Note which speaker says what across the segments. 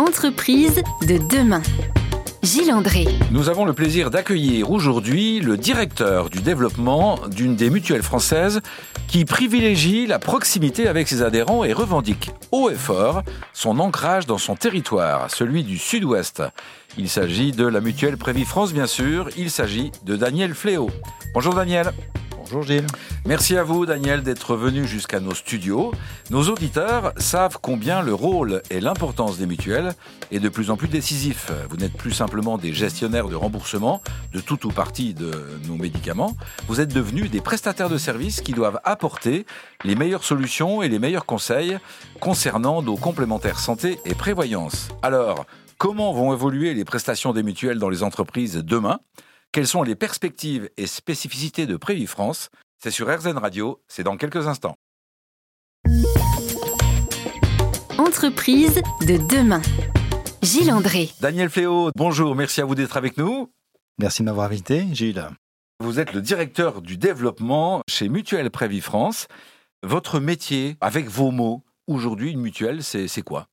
Speaker 1: Entreprise de demain. Gilles André.
Speaker 2: Nous avons le plaisir d'accueillir aujourd'hui le directeur du développement d'une des mutuelles françaises qui privilégie la proximité avec ses adhérents et revendique haut et fort son ancrage dans son territoire, celui du sud-ouest. Il s'agit de la mutuelle Prévy France, bien sûr. Il s'agit de Daniel Fléau. Bonjour Daniel.
Speaker 3: Bonjour Gilles.
Speaker 2: Merci à vous Daniel d'être venu jusqu'à nos studios. Nos auditeurs savent combien le rôle et l'importance des mutuelles est de plus en plus décisif. Vous n'êtes plus simplement des gestionnaires de remboursement de tout ou partie de nos médicaments. Vous êtes devenus des prestataires de services qui doivent apporter les meilleures solutions et les meilleurs conseils concernant nos complémentaires santé et prévoyance. Alors, comment vont évoluer les prestations des mutuelles dans les entreprises demain? Quelles sont les perspectives et spécificités de Prévis France? C'est sur RZN Radio, c'est dans quelques instants.
Speaker 1: Entreprise de demain. Gilles André.
Speaker 2: Daniel Fléau, bonjour, merci à vous d'être avec nous.
Speaker 3: Merci de m'avoir invité, Gilles.
Speaker 2: Vous êtes le directeur du développement chez Mutuelle Prévis France. Votre métier, avec vos mots, aujourd'hui, une mutuelle, c'est quoi?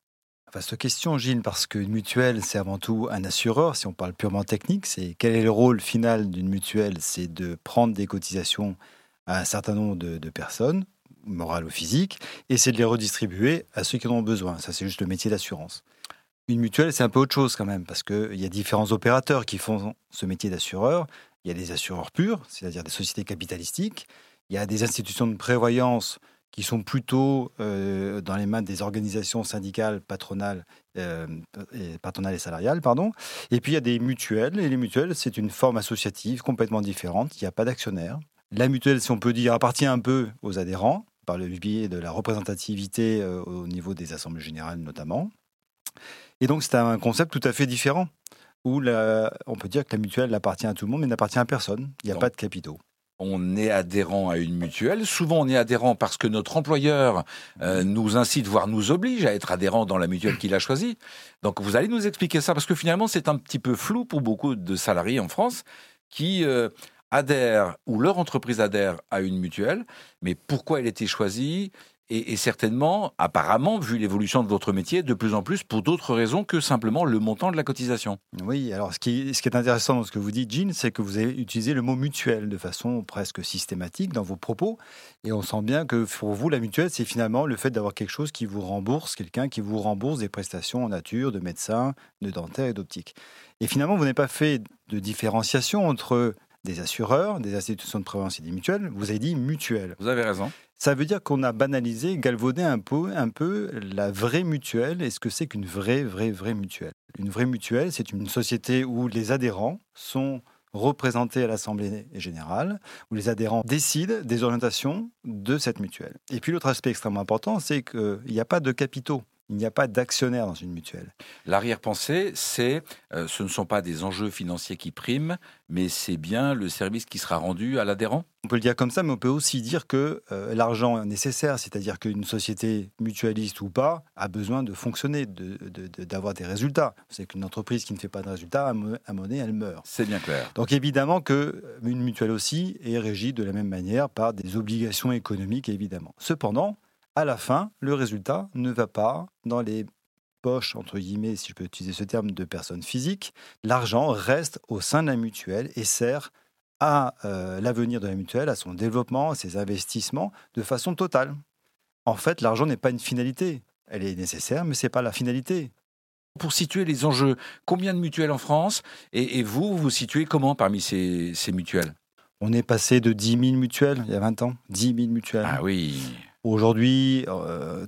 Speaker 3: Vaste question, Gilles, parce qu'une mutuelle, c'est avant tout un assureur. Si on parle purement technique, c'est quel est le rôle final d'une mutuelle C'est de prendre des cotisations à un certain nombre de, personnes, morales ou physiques, et c'est de les redistribuer à ceux qui en ont besoin. Ça, c'est juste le métier d'assurance. Une mutuelle, c'est un peu autre chose quand même, parce qu'il y a différents opérateurs qui font ce métier d'assureur. Il y a des assureurs purs, c'est-à-dire des sociétés capitalistiques. Il y a des institutions de prévoyance qui sont plutôt euh, dans les mains des organisations syndicales, patronales, euh, et, patronales et salariales. Pardon. Et puis il y a des mutuelles, et les mutuelles, c'est une forme associative complètement différente. Il n'y a pas d'actionnaire. La mutuelle, si on peut dire, appartient un peu aux adhérents, par le biais de la représentativité euh, au niveau des assemblées générales notamment. Et donc c'est un concept tout à fait différent, où on peut dire que la mutuelle appartient à tout le monde, mais n'appartient à personne. Il n'y a pas de capitaux
Speaker 2: on est adhérent à une mutuelle. Souvent, on est adhérent parce que notre employeur euh, nous incite, voire nous oblige à être adhérent dans la mutuelle qu'il a choisie. Donc, vous allez nous expliquer ça parce que finalement, c'est un petit peu flou pour beaucoup de salariés en France qui euh, adhèrent ou leur entreprise adhère à une mutuelle. Mais pourquoi elle a été choisie? Et, certainement, apparemment, vu l'évolution de votre métier, de plus en plus pour d'autres raisons que simplement le montant de la cotisation.
Speaker 3: Oui, alors ce qui, ce qui est intéressant dans ce que vous dites, Jean, c'est que vous avez utilisé le mot mutuel de façon presque systématique dans vos propos. Et on sent bien que pour vous, la mutuelle, c'est finalement le fait d'avoir quelque chose qui vous rembourse, quelqu'un qui vous rembourse des prestations en nature, de médecin, de dentaire et d'optique. Et finalement, vous n'avez pas fait de différenciation entre des assureurs, des institutions de prévoyance et des mutuelles. Vous avez dit mutuelle.
Speaker 2: Vous avez raison.
Speaker 3: Ça veut dire qu'on a banalisé, galvaudé un peu, un peu la vraie mutuelle et ce que c'est qu'une vraie, vraie, vraie mutuelle? Une vraie mutuelle, c'est une société où les adhérents sont représentés à l'Assemblée générale, où les adhérents décident des orientations de cette mutuelle. Et puis l'autre aspect extrêmement important, c'est qu'il n'y a pas de capitaux. Il n'y a pas d'actionnaire dans une mutuelle.
Speaker 2: L'arrière-pensée, c'est euh, ce ne sont pas des enjeux financiers qui priment, mais c'est bien le service qui sera rendu à l'adhérent
Speaker 3: On peut le dire comme ça, mais on peut aussi dire que euh, l'argent est nécessaire, c'est-à-dire qu'une société mutualiste ou pas a besoin de fonctionner, d'avoir de, des résultats. C'est qu'une entreprise qui ne fait pas de résultats, à un moment elle meurt.
Speaker 2: C'est bien clair.
Speaker 3: Donc évidemment qu'une euh, mutuelle aussi est régie de la même manière par des obligations économiques, évidemment. Cependant, à la fin, le résultat ne va pas dans les poches, entre guillemets, si je peux utiliser ce terme, de personnes physiques. L'argent reste au sein de la mutuelle et sert à euh, l'avenir de la mutuelle, à son développement, à ses investissements, de façon totale. En fait, l'argent n'est pas une finalité. Elle est nécessaire, mais ce n'est pas la finalité.
Speaker 2: Pour situer les enjeux, combien de mutuelles en France et, vous, vous situez comment parmi ces, ces mutuelles?
Speaker 3: On est passé de 10 000 mutuelles il y a 20 ans. 10 000 mutuelles.
Speaker 2: Ah oui
Speaker 3: Aujourd'hui,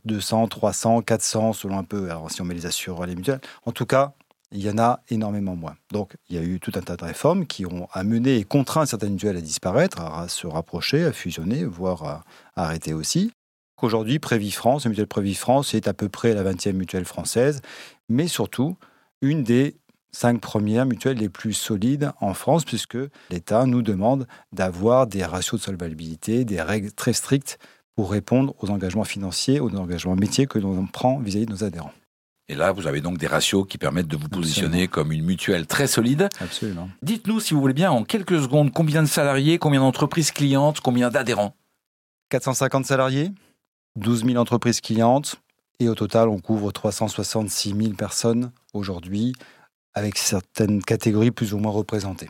Speaker 3: 200, 300, 400 selon un peu, alors si on met les assureurs les mutuelles. En tout cas, il y en a énormément moins. Donc, il y a eu tout un tas de réformes qui ont amené et contraint certaines mutuelles à disparaître, à se rapprocher, à fusionner, voire à, arrêter aussi. Aujourd'hui, Prévis France, la mutuelle Prévis France est à peu près la 20e mutuelle française, mais surtout une des cinq premières mutuelles les plus solides en France, puisque l'État nous demande d'avoir des ratios de solvabilité, des règles très strictes pour répondre aux engagements financiers, aux engagements métiers que l'on prend vis-à-vis de nos adhérents.
Speaker 2: Et là, vous avez donc des ratios qui permettent de vous positionner comme une mutuelle très solide.
Speaker 3: Absolument.
Speaker 2: Dites-nous, si vous voulez bien, en quelques secondes, combien de salariés, combien d'entreprises clientes, combien d'adhérents?
Speaker 3: 450 salariés, 12 000 entreprises clientes Et au total, on couvre 366 000 personnes aujourd'hui, avec certaines catégories plus ou moins représentées.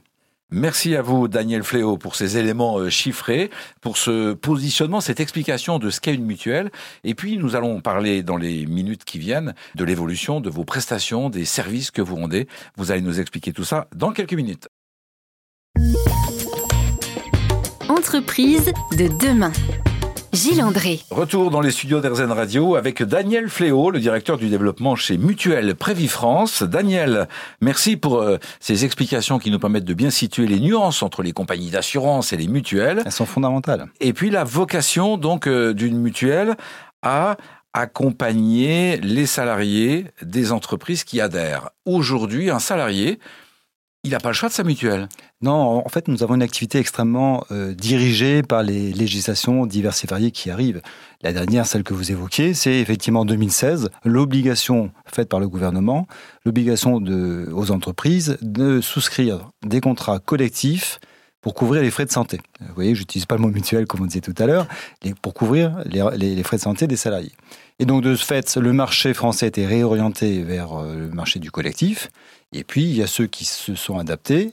Speaker 2: Merci à vous, Daniel Fléau, pour ces éléments euh, chiffrés, pour ce positionnement, cette explication de ce qu'est une mutuelle. Et puis, nous allons parler dans les minutes qui viennent de l'évolution de vos prestations, des services que vous rendez. Vous allez nous expliquer tout ça dans quelques minutes.
Speaker 1: Entreprise de demain. Gilles André.
Speaker 2: Retour dans les studios d'Erzen Radio avec Daniel Fléau, le directeur du développement chez Mutuelle France. Daniel, merci pour euh, ces explications qui nous permettent de bien situer les nuances entre les compagnies d'assurance et les mutuelles.
Speaker 3: Elles sont fondamentales.
Speaker 2: Et puis la vocation donc euh, d'une mutuelle à accompagner les salariés des entreprises qui adhèrent. Aujourd'hui, un salarié il n'a pas le choix de sa mutuelle.
Speaker 3: Non, en fait, nous avons une activité extrêmement euh, dirigée par les législations diverses et variées qui arrivent. La dernière, celle que vous évoquiez, c'est effectivement en 2016, l'obligation faite par le gouvernement, l'obligation aux entreprises de souscrire des contrats collectifs pour couvrir les frais de santé. Vous voyez, j'utilise pas le mot mutuel comme on disait tout à l'heure, pour couvrir les, frais de santé des salariés. Et donc de ce fait, le marché français était réorienté vers euh, le marché du collectif. Et puis, il y a ceux qui se sont adaptés.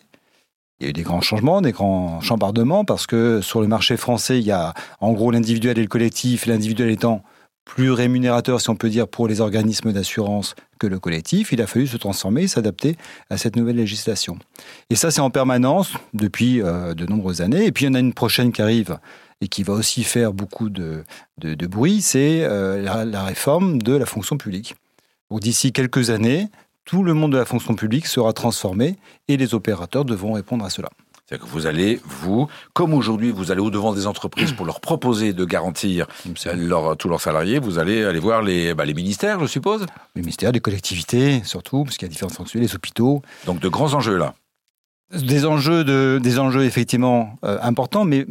Speaker 3: Il y a eu des grands changements, des grands chambardements, parce que sur le marché français, il y a en gros l'individuel et le collectif, l'individuel étant plus rémunérateur, si on peut dire, pour les organismes d'assurance que le collectif, il a fallu se transformer et s'adapter à cette nouvelle législation. Et ça, c'est en permanence depuis euh, de nombreuses années. Et puis, il y en a une prochaine qui arrive et qui va aussi faire beaucoup de, bruit, c'est euh, la, la, réforme de la fonction publique. D'ici quelques années, tout le monde de la fonction publique sera transformé et les opérateurs devront répondre à cela.
Speaker 2: C'est-à-dire que vous allez, vous, comme aujourd'hui, vous allez au-devant des entreprises pour leur proposer de garantir leur, tous leurs salariés, vous allez aller voir les, bah, les ministères, je suppose
Speaker 3: Les ministères, les collectivités, surtout, parce qu'il y a différentes fonctions, les hôpitaux.
Speaker 2: Donc de grands enjeux, là
Speaker 3: Des enjeux, de, des enjeux effectivement euh, importants, mais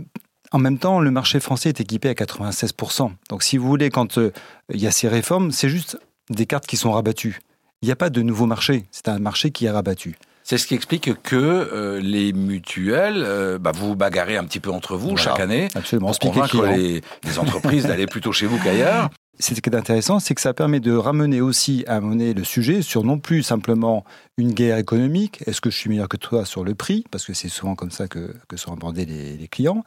Speaker 3: en même temps, le marché français est équipé à 96%. Donc si vous voulez, quand euh, il y a ces réformes, c'est juste des cartes qui sont rabattues il n'y a pas de nouveau marché. C'est un marché qui est rabattu.
Speaker 2: C'est ce qui explique que euh, les mutuelles, euh, bah, vous vous bagarrez un petit peu entre vous chaque année
Speaker 3: absolument.
Speaker 2: pour convaincre les, les entreprises d'aller plutôt chez vous qu'ailleurs.
Speaker 3: Ce qui est intéressant, c'est que ça permet de ramener aussi à monnaie le sujet sur non plus simplement une guerre économique, est-ce que je suis meilleur que toi sur le prix, parce que c'est souvent comme ça que, que sont abordés les, les clients,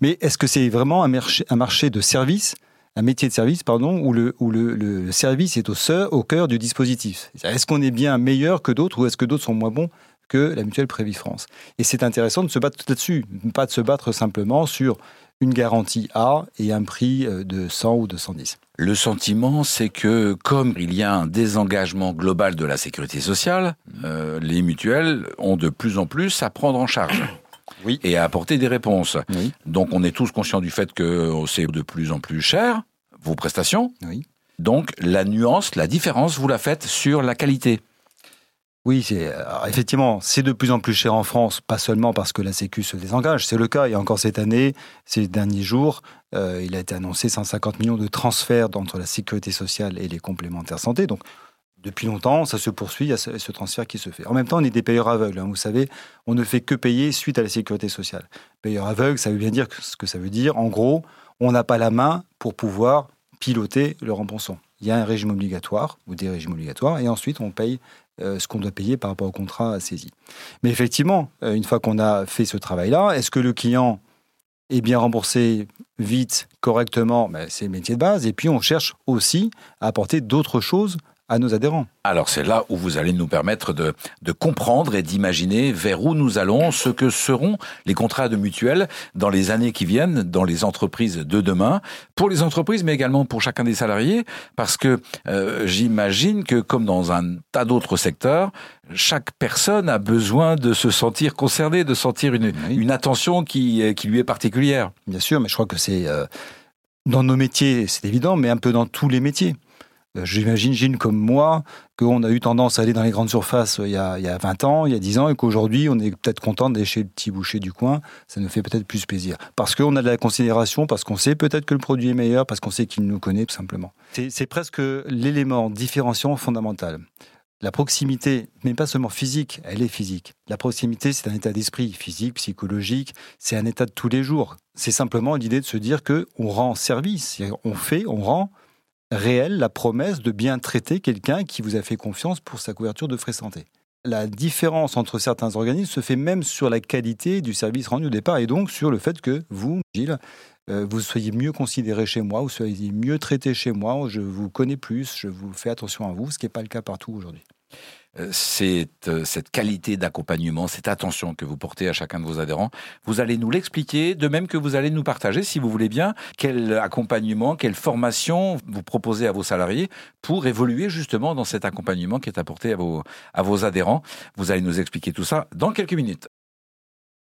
Speaker 3: mais est-ce que c'est vraiment un marché, un marché de services un métier de service, pardon, où le, service est au, cœur du dispositif. Est-ce qu'on est bien meilleur que d'autres ou est-ce que d'autres sont moins bons que la mutuelle Prévis France Et c'est intéressant de se battre là-dessus, pas de se battre simplement sur une garantie A et un prix euh, de 100 ou de 110.
Speaker 2: Le sentiment, c'est que comme il y a un désengagement global de la sécurité sociale, euh, les mutuelles ont de plus en plus à prendre en charge oui. et à apporter des réponses. Donc on est tous conscients du fait que c'est de plus en plus cher, vos prestations.
Speaker 3: Oui.
Speaker 2: Donc la nuance, la différence, vous la faites sur la qualité.
Speaker 3: Oui, c'est effectivement, c'est de plus en plus cher en France, pas seulement parce que la Sécu se désengage, c'est le cas. Et encore cette année, ces derniers jours, euh, il a été annoncé 150 millions de transferts entre la sécurité sociale et les complémentaires santé. Donc depuis longtemps, ça se poursuit, il y a ce, transfert qui se fait. En même temps, on est des payeurs aveugles. Hein. Vous savez, on ne fait que payer suite à la sécurité sociale. Payeur aveugle, ça veut bien dire ce que ça veut dire. En gros, on n'a pas la main pour pouvoir piloter le remboursement. Il y a un régime obligatoire ou des régimes obligatoires, et ensuite on paye euh, ce qu'on doit payer par rapport au contrat saisi. Mais effectivement, euh, une fois qu'on a fait ce travail-là, est-ce que le client est bien remboursé vite, correctement? Ben, C'est le métier de base. Et puis on cherche aussi à apporter d'autres choses à nos adhérents.
Speaker 2: Alors c'est là où vous allez nous permettre de, de comprendre et d'imaginer vers où nous allons, ce que seront les contrats de mutuelle dans les années qui viennent, dans les entreprises de demain, pour les entreprises mais également pour chacun des salariés, parce que euh, j'imagine que comme dans un tas d'autres secteurs, chaque personne a besoin de se sentir concernée, de sentir une, une attention qui, qui lui est particulière.
Speaker 3: Bien sûr, mais je crois que c'est... Euh, dans nos métiers, c'est évident, mais un peu dans tous les métiers. Euh, j'imagine, Gilles, comme moi, qu'on a eu tendance à aller dans les grandes surfaces euh, il y a, il y a 20 ans, il y a 10 ans, et qu'aujourd'hui, on est peut-être content d'aller chez le petit boucher du coin. Ça nous fait peut-être plus plaisir. Parce qu'on a de la considération, parce qu'on sait peut-être que le produit est meilleur, parce qu'on sait qu'il nous connaît, tout simplement. C'est presque l'élément différenciant fondamental. La proximité, mais pas seulement physique, elle est physique. La proximité, c'est un état d'esprit physique, psychologique, c'est un état de tous les jours. C'est simplement l'idée de se dire que on rend service, on fait, on rend réelle la promesse de bien traiter quelqu'un qui vous a fait confiance pour sa couverture de frais santé. La différence entre certains organismes se fait même sur la qualité du service rendu au départ et donc sur le fait que vous, Gilles, euh, vous soyez mieux considéré chez moi, vous soyez mieux traité chez moi, je vous connais plus, je vous fais attention à vous, ce qui n'est pas le cas partout aujourd'hui.
Speaker 2: Euh, c'est euh, cette qualité d'accompagnement, cette attention que vous portez à chacun de vos adhérents. Vous allez nous l'expliquer, de même que vous allez nous partager, si vous voulez bien, quel accompagnement, quelle formation vous proposez à vos salariés pour évoluer justement dans cet accompagnement qui est apporté à vos, à vos adhérents. Vous allez nous expliquer tout ça dans quelques minutes.